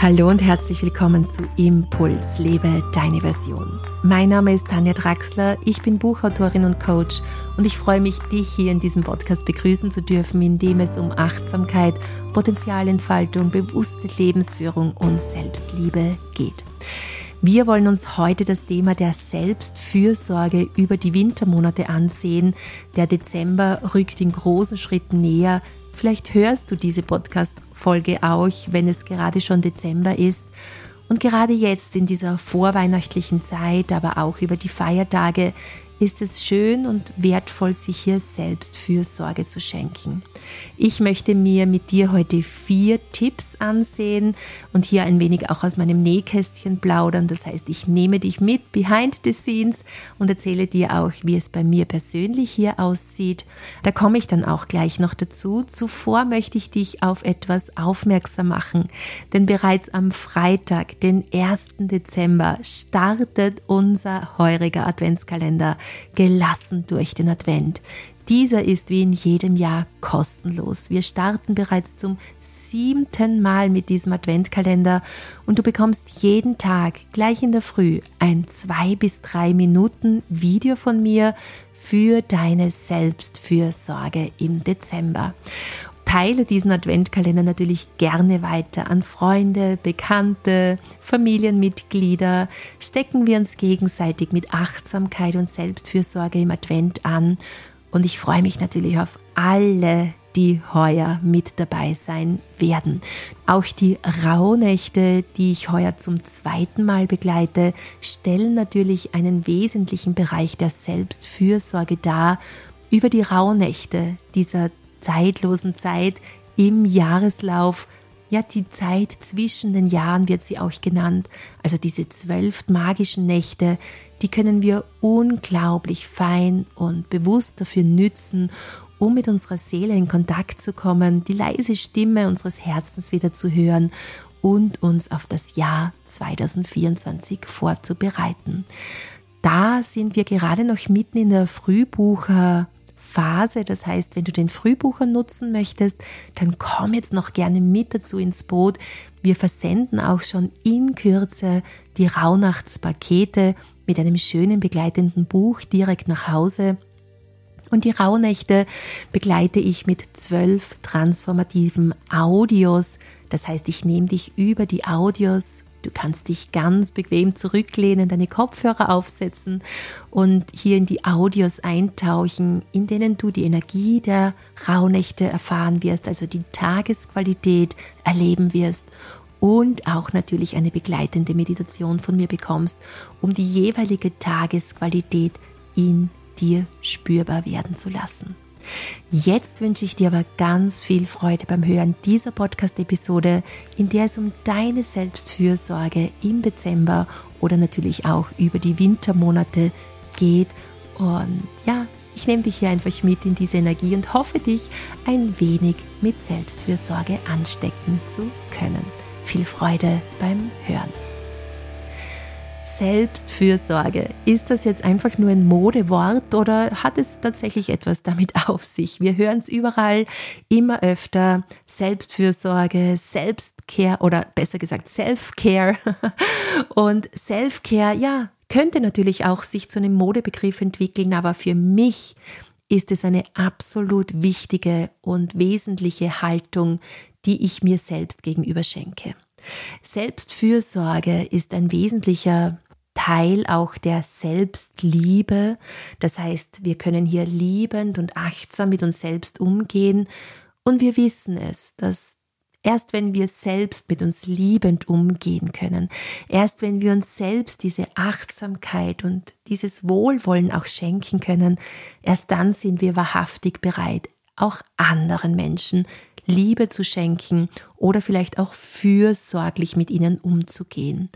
Hallo und herzlich willkommen zu Impuls, lebe deine Version. Mein Name ist Tanja Draxler, ich bin Buchautorin und Coach und ich freue mich, dich hier in diesem Podcast begrüßen zu dürfen, in dem es um Achtsamkeit, Potenzialentfaltung, bewusste Lebensführung und Selbstliebe geht. Wir wollen uns heute das Thema der Selbstfürsorge über die Wintermonate ansehen. Der Dezember rückt in großen Schritten näher. Vielleicht hörst du diese Podcast-Folge auch, wenn es gerade schon Dezember ist. Und gerade jetzt in dieser vorweihnachtlichen Zeit, aber auch über die Feiertage, ist es schön und wertvoll, sich hier selbst Fürsorge zu schenken. Ich möchte mir mit dir heute vier Tipps ansehen und hier ein wenig auch aus meinem Nähkästchen plaudern. Das heißt, ich nehme dich mit behind the scenes und erzähle dir auch, wie es bei mir persönlich hier aussieht. Da komme ich dann auch gleich noch dazu. Zuvor möchte ich dich auf etwas aufmerksam machen, denn bereits am Freitag, den 1. Dezember, startet unser heuriger Adventskalender gelassen durch den Advent. Dieser ist wie in jedem Jahr kostenlos. Wir starten bereits zum siebten Mal mit diesem Adventkalender und du bekommst jeden Tag gleich in der Früh ein zwei bis drei Minuten Video von mir für deine Selbstfürsorge im Dezember teile diesen Adventkalender natürlich gerne weiter an Freunde, Bekannte, Familienmitglieder. Stecken wir uns gegenseitig mit Achtsamkeit und Selbstfürsorge im Advent an. Und ich freue mich natürlich auf alle, die heuer mit dabei sein werden. Auch die Rauhnächte, die ich heuer zum zweiten Mal begleite, stellen natürlich einen wesentlichen Bereich der Selbstfürsorge dar. Über die Rauhnächte dieser zeitlosen Zeit im Jahreslauf. Ja, die Zeit zwischen den Jahren wird sie auch genannt. Also diese zwölf magischen Nächte, die können wir unglaublich fein und bewusst dafür nützen, um mit unserer Seele in Kontakt zu kommen, die leise Stimme unseres Herzens wieder zu hören und uns auf das Jahr 2024 vorzubereiten. Da sind wir gerade noch mitten in der Frühbucher Phase. Das heißt, wenn du den Frühbucher nutzen möchtest, dann komm jetzt noch gerne mit dazu ins Boot. Wir versenden auch schon in Kürze die Rauhnachtspakete mit einem schönen begleitenden Buch direkt nach Hause. Und die Rauhnächte begleite ich mit zwölf transformativen Audios. Das heißt, ich nehme dich über die Audios Du kannst dich ganz bequem zurücklehnen, deine Kopfhörer aufsetzen und hier in die Audios eintauchen, in denen du die Energie der Rauhnächte erfahren wirst, also die Tagesqualität erleben wirst und auch natürlich eine begleitende Meditation von mir bekommst, um die jeweilige Tagesqualität in dir spürbar werden zu lassen. Jetzt wünsche ich dir aber ganz viel Freude beim Hören dieser Podcast-Episode, in der es um deine Selbstfürsorge im Dezember oder natürlich auch über die Wintermonate geht. Und ja, ich nehme dich hier einfach mit in diese Energie und hoffe dich ein wenig mit Selbstfürsorge anstecken zu können. Viel Freude beim Hören. Selbstfürsorge. Ist das jetzt einfach nur ein Modewort oder hat es tatsächlich etwas damit auf sich? Wir hören es überall immer öfter. Selbstfürsorge, Selbstcare oder besser gesagt Self-Care. Und Self-Care, ja, könnte natürlich auch sich zu einem Modebegriff entwickeln, aber für mich ist es eine absolut wichtige und wesentliche Haltung, die ich mir selbst gegenüber schenke. Selbstfürsorge ist ein wesentlicher Teil auch der Selbstliebe. Das heißt, wir können hier liebend und achtsam mit uns selbst umgehen und wir wissen es, dass erst wenn wir selbst mit uns liebend umgehen können, erst wenn wir uns selbst diese Achtsamkeit und dieses Wohlwollen auch schenken können, erst dann sind wir wahrhaftig bereit, auch anderen Menschen Liebe zu schenken oder vielleicht auch fürsorglich mit ihnen umzugehen.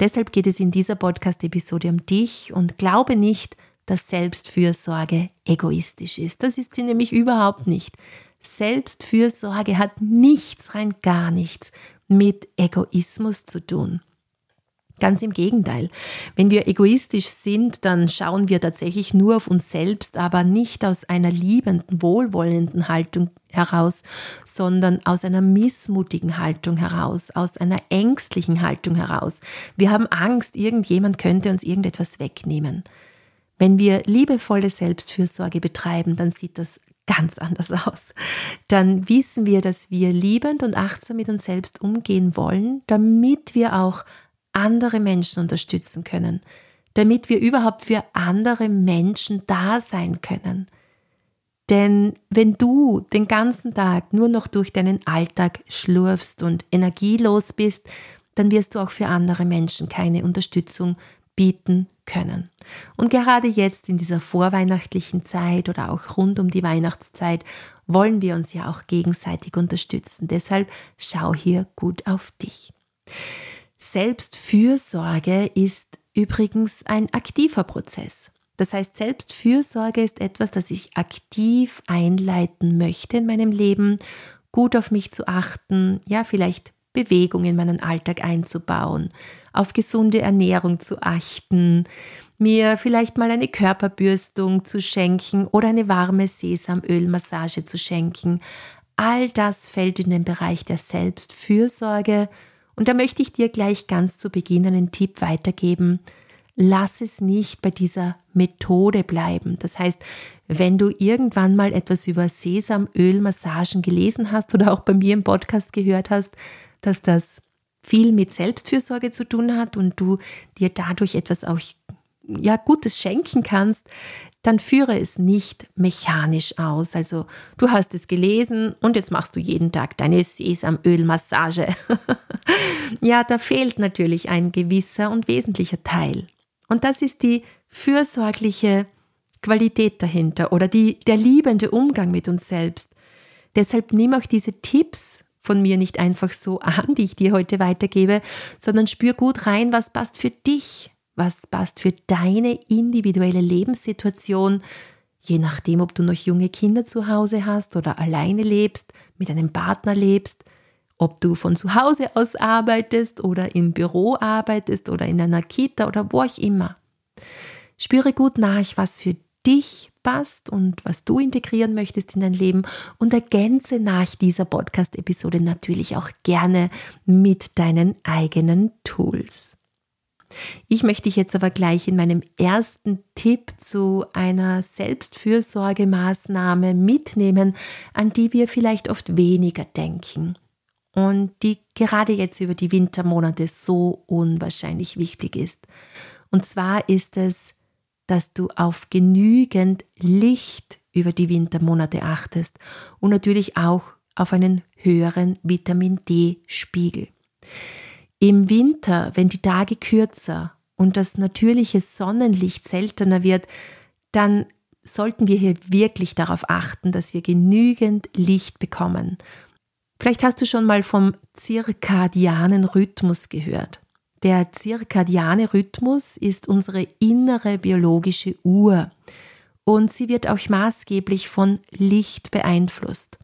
Deshalb geht es in dieser Podcast-Episode um dich und glaube nicht, dass Selbstfürsorge egoistisch ist. Das ist sie nämlich überhaupt nicht. Selbstfürsorge hat nichts, rein gar nichts mit Egoismus zu tun. Ganz im Gegenteil. Wenn wir egoistisch sind, dann schauen wir tatsächlich nur auf uns selbst, aber nicht aus einer liebenden, wohlwollenden Haltung heraus, sondern aus einer missmutigen Haltung heraus, aus einer ängstlichen Haltung heraus. Wir haben Angst, irgendjemand könnte uns irgendetwas wegnehmen. Wenn wir liebevolle Selbstfürsorge betreiben, dann sieht das ganz anders aus. Dann wissen wir, dass wir liebend und achtsam mit uns selbst umgehen wollen, damit wir auch andere Menschen unterstützen können, damit wir überhaupt für andere Menschen da sein können. Denn wenn du den ganzen Tag nur noch durch deinen Alltag schlurfst und energielos bist, dann wirst du auch für andere Menschen keine Unterstützung bieten können. Und gerade jetzt in dieser vorweihnachtlichen Zeit oder auch rund um die Weihnachtszeit wollen wir uns ja auch gegenseitig unterstützen. Deshalb schau hier gut auf dich. Selbstfürsorge ist übrigens ein aktiver Prozess. Das heißt, Selbstfürsorge ist etwas, das ich aktiv einleiten möchte in meinem Leben, gut auf mich zu achten, ja, vielleicht Bewegung in meinen Alltag einzubauen, auf gesunde Ernährung zu achten, mir vielleicht mal eine Körperbürstung zu schenken oder eine warme Sesamölmassage zu schenken. All das fällt in den Bereich der Selbstfürsorge und da möchte ich dir gleich ganz zu Beginn einen Tipp weitergeben. Lass es nicht bei dieser Methode bleiben. Das heißt, wenn du irgendwann mal etwas über Sesamölmassagen gelesen hast oder auch bei mir im Podcast gehört hast, dass das viel mit Selbstfürsorge zu tun hat und du dir dadurch etwas auch ja, Gutes schenken kannst, dann führe es nicht mechanisch aus. Also du hast es gelesen und jetzt machst du jeden Tag deine Sesamölmassage. ja, da fehlt natürlich ein gewisser und wesentlicher Teil. Und das ist die fürsorgliche Qualität dahinter oder die, der liebende Umgang mit uns selbst. Deshalb nimm auch diese Tipps von mir nicht einfach so an, die ich dir heute weitergebe, sondern spür gut rein, was passt für dich was passt für deine individuelle Lebenssituation, je nachdem, ob du noch junge Kinder zu Hause hast oder alleine lebst, mit einem Partner lebst, ob du von zu Hause aus arbeitest oder im Büro arbeitest oder in einer Kita oder wo auch immer. Spüre gut nach, was für dich passt und was du integrieren möchtest in dein Leben und ergänze nach dieser Podcast-Episode natürlich auch gerne mit deinen eigenen Tools. Ich möchte dich jetzt aber gleich in meinem ersten Tipp zu einer Selbstfürsorgemaßnahme mitnehmen, an die wir vielleicht oft weniger denken und die gerade jetzt über die Wintermonate so unwahrscheinlich wichtig ist. Und zwar ist es, dass du auf genügend Licht über die Wintermonate achtest und natürlich auch auf einen höheren Vitamin D-Spiegel. Im Winter, wenn die Tage kürzer und das natürliche Sonnenlicht seltener wird, dann sollten wir hier wirklich darauf achten, dass wir genügend Licht bekommen. Vielleicht hast du schon mal vom zirkadianen Rhythmus gehört. Der zirkadiane Rhythmus ist unsere innere biologische Uhr und sie wird auch maßgeblich von Licht beeinflusst.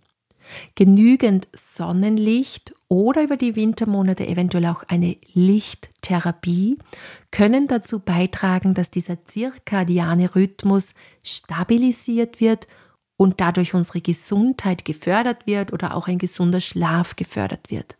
Genügend Sonnenlicht oder über die Wintermonate eventuell auch eine Lichttherapie können dazu beitragen, dass dieser zirkadiane Rhythmus stabilisiert wird und dadurch unsere Gesundheit gefördert wird oder auch ein gesunder Schlaf gefördert wird.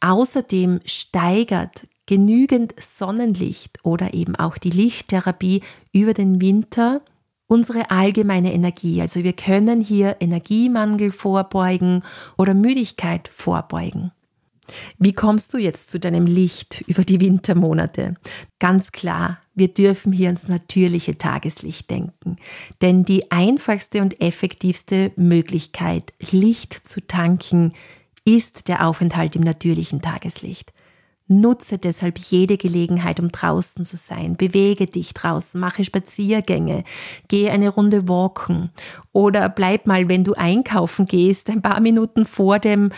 Außerdem steigert genügend Sonnenlicht oder eben auch die Lichttherapie über den Winter unsere allgemeine Energie. Also wir können hier Energiemangel vorbeugen oder Müdigkeit vorbeugen. Wie kommst du jetzt zu deinem Licht über die Wintermonate? Ganz klar, wir dürfen hier ans natürliche Tageslicht denken. Denn die einfachste und effektivste Möglichkeit, Licht zu tanken, ist der Aufenthalt im natürlichen Tageslicht. Nutze deshalb jede Gelegenheit, um draußen zu sein. Bewege dich draußen, mache Spaziergänge, gehe eine Runde walken oder bleib mal, wenn du einkaufen gehst, ein paar Minuten vor dem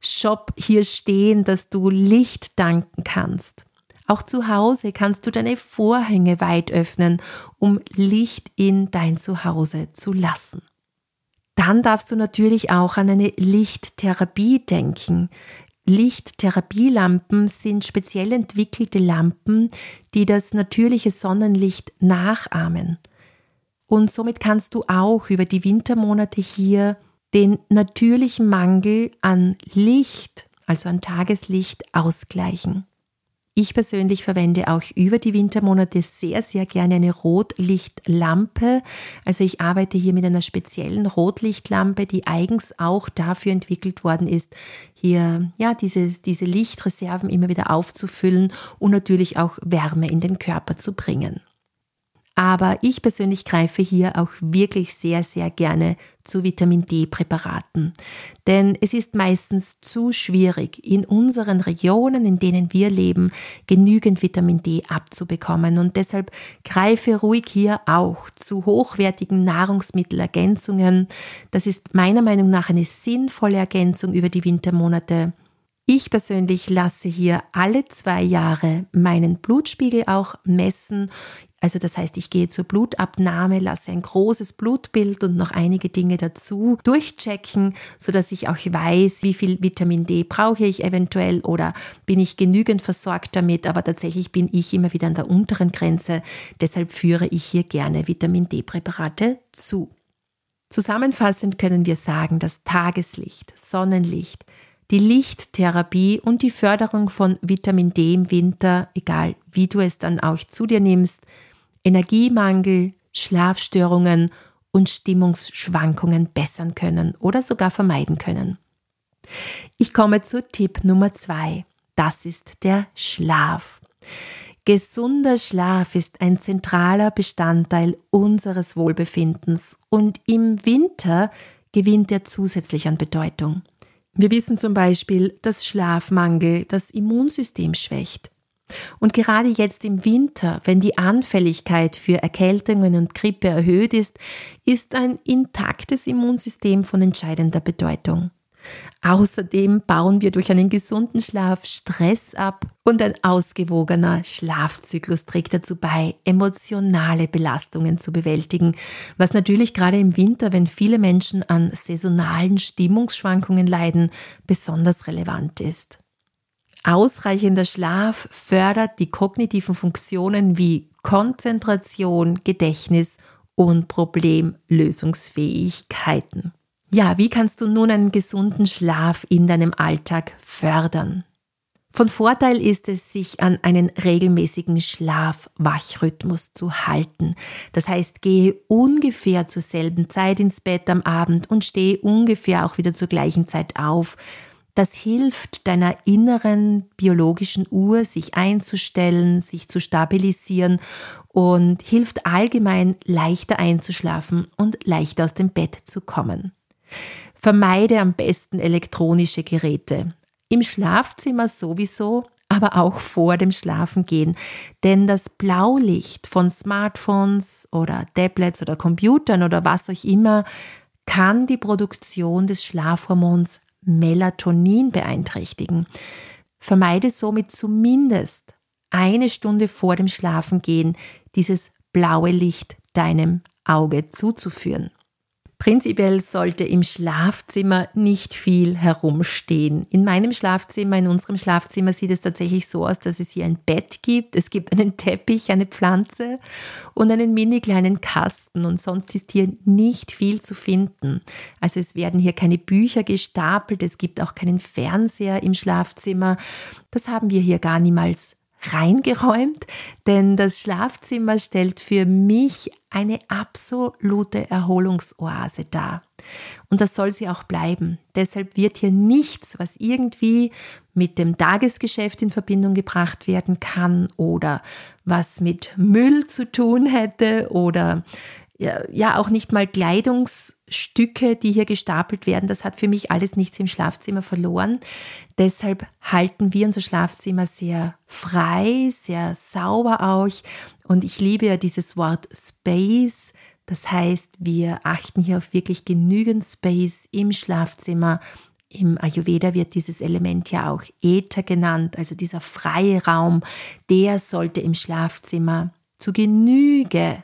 Shop hier stehen, dass du Licht danken kannst. Auch zu Hause kannst du deine Vorhänge weit öffnen, um Licht in dein Zuhause zu lassen. Dann darfst du natürlich auch an eine Lichttherapie denken. Lichttherapielampen sind speziell entwickelte Lampen, die das natürliche Sonnenlicht nachahmen. Und somit kannst du auch über die Wintermonate hier den natürlichen Mangel an Licht, also an Tageslicht, ausgleichen. Ich persönlich verwende auch über die Wintermonate sehr, sehr gerne eine Rotlichtlampe. Also ich arbeite hier mit einer speziellen Rotlichtlampe, die eigens auch dafür entwickelt worden ist, hier ja diese, diese Lichtreserven immer wieder aufzufüllen und natürlich auch Wärme in den Körper zu bringen. Aber ich persönlich greife hier auch wirklich sehr, sehr gerne zu Vitamin D-Präparaten. Denn es ist meistens zu schwierig, in unseren Regionen, in denen wir leben, genügend Vitamin D abzubekommen. Und deshalb greife ruhig hier auch zu hochwertigen Nahrungsmittelergänzungen. Das ist meiner Meinung nach eine sinnvolle Ergänzung über die Wintermonate. Ich persönlich lasse hier alle zwei Jahre meinen Blutspiegel auch messen. Also das heißt, ich gehe zur Blutabnahme, lasse ein großes Blutbild und noch einige Dinge dazu durchchecken, sodass ich auch weiß, wie viel Vitamin D brauche ich eventuell oder bin ich genügend versorgt damit. Aber tatsächlich bin ich immer wieder an der unteren Grenze. Deshalb führe ich hier gerne Vitamin D-Präparate zu. Zusammenfassend können wir sagen, dass Tageslicht, Sonnenlicht, die Lichttherapie und die Förderung von Vitamin D im Winter, egal wie du es dann auch zu dir nimmst, Energiemangel, Schlafstörungen und Stimmungsschwankungen bessern können oder sogar vermeiden können. Ich komme zu Tipp Nummer zwei. Das ist der Schlaf. Gesunder Schlaf ist ein zentraler Bestandteil unseres Wohlbefindens und im Winter gewinnt er zusätzlich an Bedeutung. Wir wissen zum Beispiel, dass Schlafmangel das Immunsystem schwächt. Und gerade jetzt im Winter, wenn die Anfälligkeit für Erkältungen und Grippe erhöht ist, ist ein intaktes Immunsystem von entscheidender Bedeutung. Außerdem bauen wir durch einen gesunden Schlaf Stress ab und ein ausgewogener Schlafzyklus trägt dazu bei, emotionale Belastungen zu bewältigen, was natürlich gerade im Winter, wenn viele Menschen an saisonalen Stimmungsschwankungen leiden, besonders relevant ist. Ausreichender Schlaf fördert die kognitiven Funktionen wie Konzentration, Gedächtnis und Problemlösungsfähigkeiten. Ja, wie kannst du nun einen gesunden Schlaf in deinem Alltag fördern? Von Vorteil ist es, sich an einen regelmäßigen Schlaf-Wachrhythmus zu halten. Das heißt, gehe ungefähr zur selben Zeit ins Bett am Abend und stehe ungefähr auch wieder zur gleichen Zeit auf. Das hilft deiner inneren biologischen Uhr, sich einzustellen, sich zu stabilisieren und hilft allgemein leichter einzuschlafen und leichter aus dem Bett zu kommen. Vermeide am besten elektronische Geräte. Im Schlafzimmer sowieso, aber auch vor dem Schlafengehen. Denn das Blaulicht von Smartphones oder Tablets oder Computern oder was auch immer kann die Produktion des Schlafhormons Melatonin beeinträchtigen. Vermeide somit zumindest eine Stunde vor dem Schlafengehen dieses blaue Licht deinem Auge zuzuführen. Prinzipiell sollte im Schlafzimmer nicht viel herumstehen. In meinem Schlafzimmer, in unserem Schlafzimmer sieht es tatsächlich so aus, dass es hier ein Bett gibt, es gibt einen Teppich, eine Pflanze und einen mini kleinen Kasten und sonst ist hier nicht viel zu finden. Also es werden hier keine Bücher gestapelt, es gibt auch keinen Fernseher im Schlafzimmer. Das haben wir hier gar niemals reingeräumt, denn das Schlafzimmer stellt für mich eine absolute Erholungsoase dar. Und das soll sie auch bleiben. Deshalb wird hier nichts, was irgendwie mit dem Tagesgeschäft in Verbindung gebracht werden kann oder was mit Müll zu tun hätte oder ja, auch nicht mal Kleidungsstücke, die hier gestapelt werden. Das hat für mich alles nichts im Schlafzimmer verloren. Deshalb halten wir unser Schlafzimmer sehr frei, sehr sauber auch. Und ich liebe ja dieses Wort Space. Das heißt, wir achten hier auf wirklich genügend Space im Schlafzimmer. Im Ayurveda wird dieses Element ja auch Äther genannt, also dieser freie Raum, der sollte im Schlafzimmer zu Genüge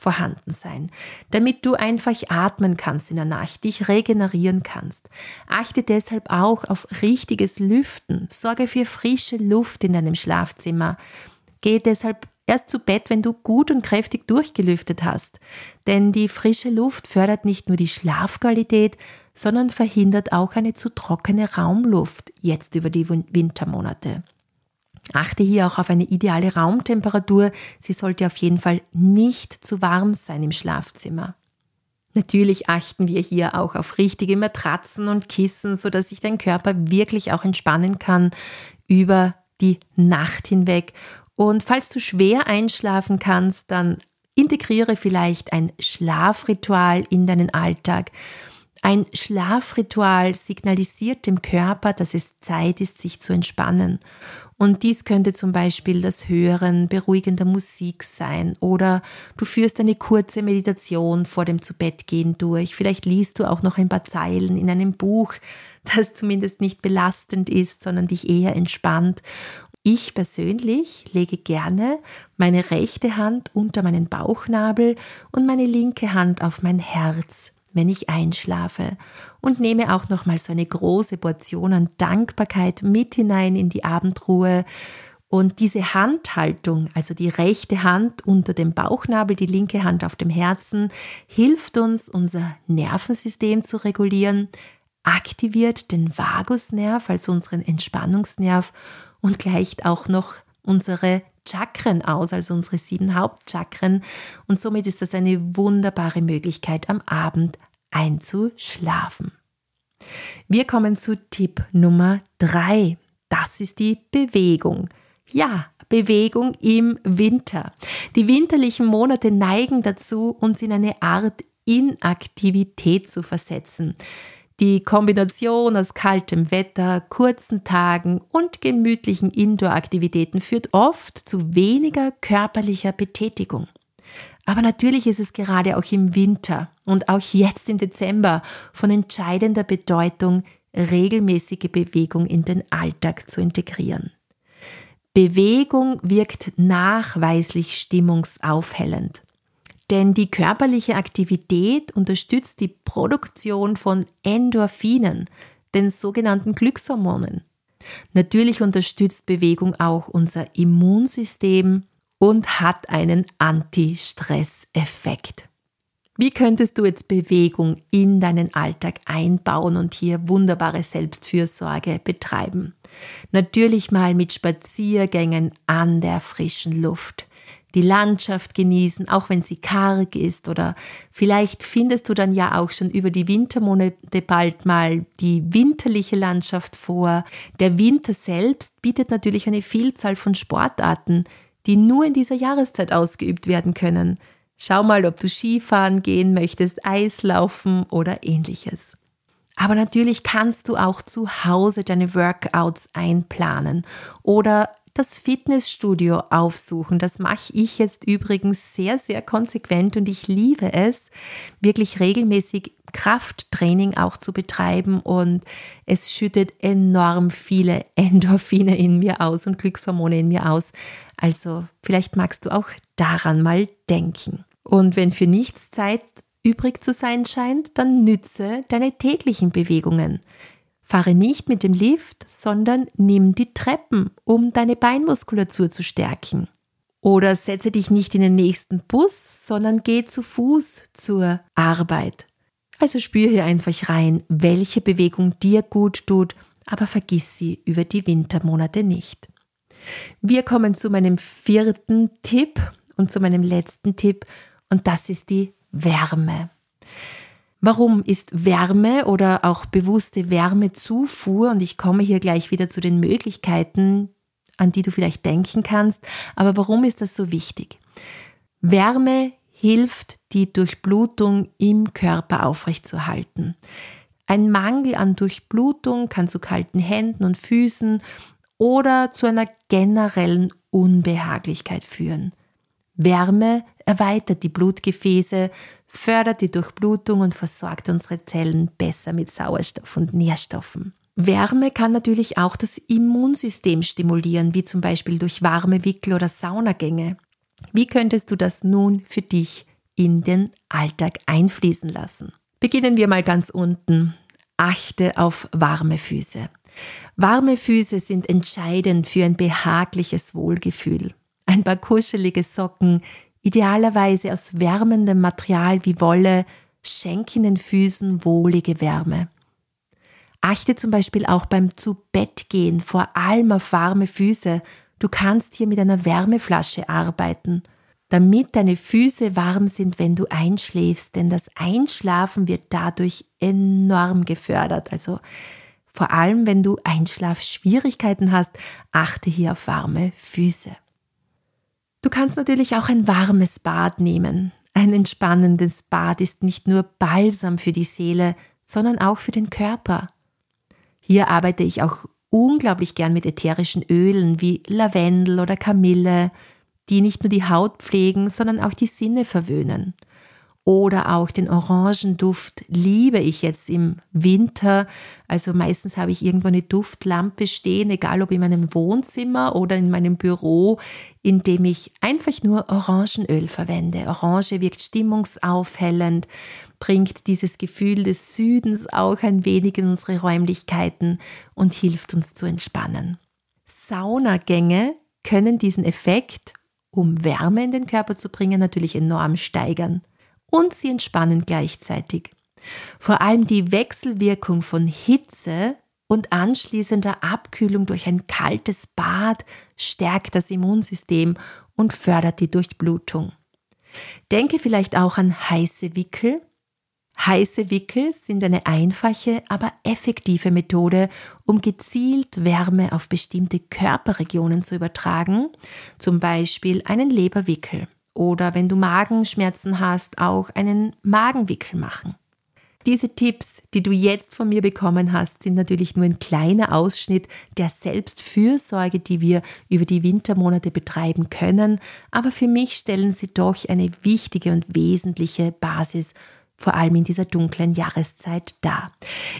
vorhanden sein, damit du einfach atmen kannst in der Nacht, dich regenerieren kannst. Achte deshalb auch auf richtiges Lüften. Sorge für frische Luft in deinem Schlafzimmer. Geh deshalb erst zu Bett, wenn du gut und kräftig durchgelüftet hast. Denn die frische Luft fördert nicht nur die Schlafqualität, sondern verhindert auch eine zu trockene Raumluft jetzt über die Wintermonate. Achte hier auch auf eine ideale Raumtemperatur. Sie sollte auf jeden Fall nicht zu warm sein im Schlafzimmer. Natürlich achten wir hier auch auf richtige Matratzen und Kissen, sodass sich dein Körper wirklich auch entspannen kann über die Nacht hinweg. Und falls du schwer einschlafen kannst, dann integriere vielleicht ein Schlafritual in deinen Alltag. Ein Schlafritual signalisiert dem Körper, dass es Zeit ist, sich zu entspannen. Und dies könnte zum Beispiel das Hören beruhigender Musik sein oder du führst eine kurze Meditation vor dem Zubettgehen durch. Vielleicht liest du auch noch ein paar Zeilen in einem Buch, das zumindest nicht belastend ist, sondern dich eher entspannt. Ich persönlich lege gerne meine rechte Hand unter meinen Bauchnabel und meine linke Hand auf mein Herz wenn ich einschlafe. Und nehme auch noch mal so eine große Portion an Dankbarkeit mit hinein in die Abendruhe. Und diese Handhaltung, also die rechte Hand unter dem Bauchnabel, die linke Hand auf dem Herzen, hilft uns, unser Nervensystem zu regulieren, aktiviert den Vagusnerv, also unseren Entspannungsnerv und gleicht auch noch unsere Chakren aus, also unsere sieben Hauptchakren. Und somit ist das eine wunderbare Möglichkeit, am Abend einzuschlafen. Wir kommen zu Tipp Nummer drei. Das ist die Bewegung. Ja, Bewegung im Winter. Die winterlichen Monate neigen dazu, uns in eine Art Inaktivität zu versetzen. Die Kombination aus kaltem Wetter, kurzen Tagen und gemütlichen Indoor-Aktivitäten führt oft zu weniger körperlicher Betätigung. Aber natürlich ist es gerade auch im Winter und auch jetzt im Dezember von entscheidender Bedeutung, regelmäßige Bewegung in den Alltag zu integrieren. Bewegung wirkt nachweislich stimmungsaufhellend. Denn die körperliche Aktivität unterstützt die Produktion von Endorphinen, den sogenannten Glückshormonen. Natürlich unterstützt Bewegung auch unser Immunsystem und hat einen Anti-Stress-Effekt. Wie könntest du jetzt Bewegung in deinen Alltag einbauen und hier wunderbare Selbstfürsorge betreiben? Natürlich mal mit Spaziergängen an der frischen Luft die Landschaft genießen, auch wenn sie karg ist oder vielleicht findest du dann ja auch schon über die Wintermonate bald mal die winterliche Landschaft vor. Der Winter selbst bietet natürlich eine Vielzahl von Sportarten, die nur in dieser Jahreszeit ausgeübt werden können. Schau mal, ob du Skifahren gehen möchtest, Eislaufen oder ähnliches. Aber natürlich kannst du auch zu Hause deine Workouts einplanen oder das Fitnessstudio aufsuchen. Das mache ich jetzt übrigens sehr, sehr konsequent und ich liebe es, wirklich regelmäßig Krafttraining auch zu betreiben und es schüttet enorm viele Endorphine in mir aus und Glückshormone in mir aus. Also vielleicht magst du auch daran mal denken. Und wenn für nichts Zeit übrig zu sein scheint, dann nütze deine täglichen Bewegungen. Fahre nicht mit dem Lift, sondern nimm die Treppen, um deine Beinmuskulatur zu stärken. Oder setze dich nicht in den nächsten Bus, sondern geh zu Fuß zur Arbeit. Also spür hier einfach rein, welche Bewegung dir gut tut, aber vergiss sie über die Wintermonate nicht. Wir kommen zu meinem vierten Tipp und zu meinem letzten Tipp und das ist die Wärme. Warum ist Wärme oder auch bewusste Wärmezufuhr, und ich komme hier gleich wieder zu den Möglichkeiten, an die du vielleicht denken kannst, aber warum ist das so wichtig? Wärme hilft, die Durchblutung im Körper aufrechtzuerhalten. Ein Mangel an Durchblutung kann zu kalten Händen und Füßen oder zu einer generellen Unbehaglichkeit führen. Wärme erweitert die Blutgefäße, fördert die Durchblutung und versorgt unsere Zellen besser mit Sauerstoff und Nährstoffen. Wärme kann natürlich auch das Immunsystem stimulieren, wie zum Beispiel durch warme Wickel oder Saunagänge. Wie könntest du das nun für dich in den Alltag einfließen lassen. Beginnen wir mal ganz unten. Achte auf warme Füße. Warme Füße sind entscheidend für ein behagliches Wohlgefühl. Ein paar kuschelige Socken, idealerweise aus wärmendem Material wie Wolle, schenken den Füßen wohlige Wärme. Achte zum Beispiel auch beim Zu-Bett-Gehen vor allem auf warme Füße. Du kannst hier mit einer Wärmeflasche arbeiten, damit deine Füße warm sind, wenn du einschläfst, denn das Einschlafen wird dadurch enorm gefördert. Also vor allem, wenn du Einschlafschwierigkeiten hast, achte hier auf warme Füße. Du kannst natürlich auch ein warmes Bad nehmen. Ein entspannendes Bad ist nicht nur Balsam für die Seele, sondern auch für den Körper. Hier arbeite ich auch unglaublich gern mit ätherischen Ölen wie Lavendel oder Kamille, die nicht nur die Haut pflegen, sondern auch die Sinne verwöhnen. Oder auch den Orangenduft liebe ich jetzt im Winter. Also meistens habe ich irgendwo eine Duftlampe stehen, egal ob in meinem Wohnzimmer oder in meinem Büro, in dem ich einfach nur Orangenöl verwende. Orange wirkt stimmungsaufhellend, bringt dieses Gefühl des Südens auch ein wenig in unsere Räumlichkeiten und hilft uns zu entspannen. Saunagänge können diesen Effekt, um Wärme in den Körper zu bringen, natürlich enorm steigern und sie entspannen gleichzeitig. Vor allem die Wechselwirkung von Hitze und anschließender Abkühlung durch ein kaltes Bad stärkt das Immunsystem und fördert die Durchblutung. Denke vielleicht auch an heiße Wickel. Heiße Wickel sind eine einfache, aber effektive Methode, um gezielt Wärme auf bestimmte Körperregionen zu übertragen, zum Beispiel einen Leberwickel oder wenn du Magenschmerzen hast, auch einen Magenwickel machen. Diese Tipps, die du jetzt von mir bekommen hast, sind natürlich nur ein kleiner Ausschnitt der Selbstfürsorge, die wir über die Wintermonate betreiben können, aber für mich stellen sie doch eine wichtige und wesentliche Basis vor allem in dieser dunklen Jahreszeit dar.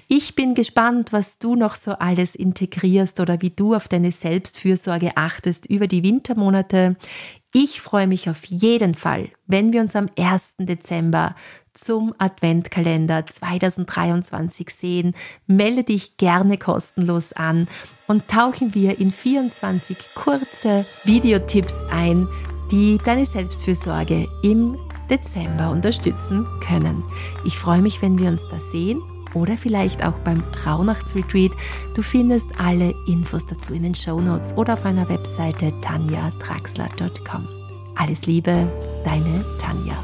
Ich bin gespannt, was du noch so alles integrierst oder wie du auf deine Selbstfürsorge achtest über die Wintermonate. Ich freue mich auf jeden Fall, wenn wir uns am 1. Dezember zum Adventkalender 2023 sehen. Melde dich gerne kostenlos an und tauchen wir in 24 kurze Videotipps ein, die deine Selbstfürsorge im Dezember unterstützen können. Ich freue mich, wenn wir uns da sehen oder vielleicht auch beim Rauhnachtsretreat. Du findest alle Infos dazu in den Show Notes oder auf meiner Webseite tanjatraxler.com. Alles Liebe, deine Tanja.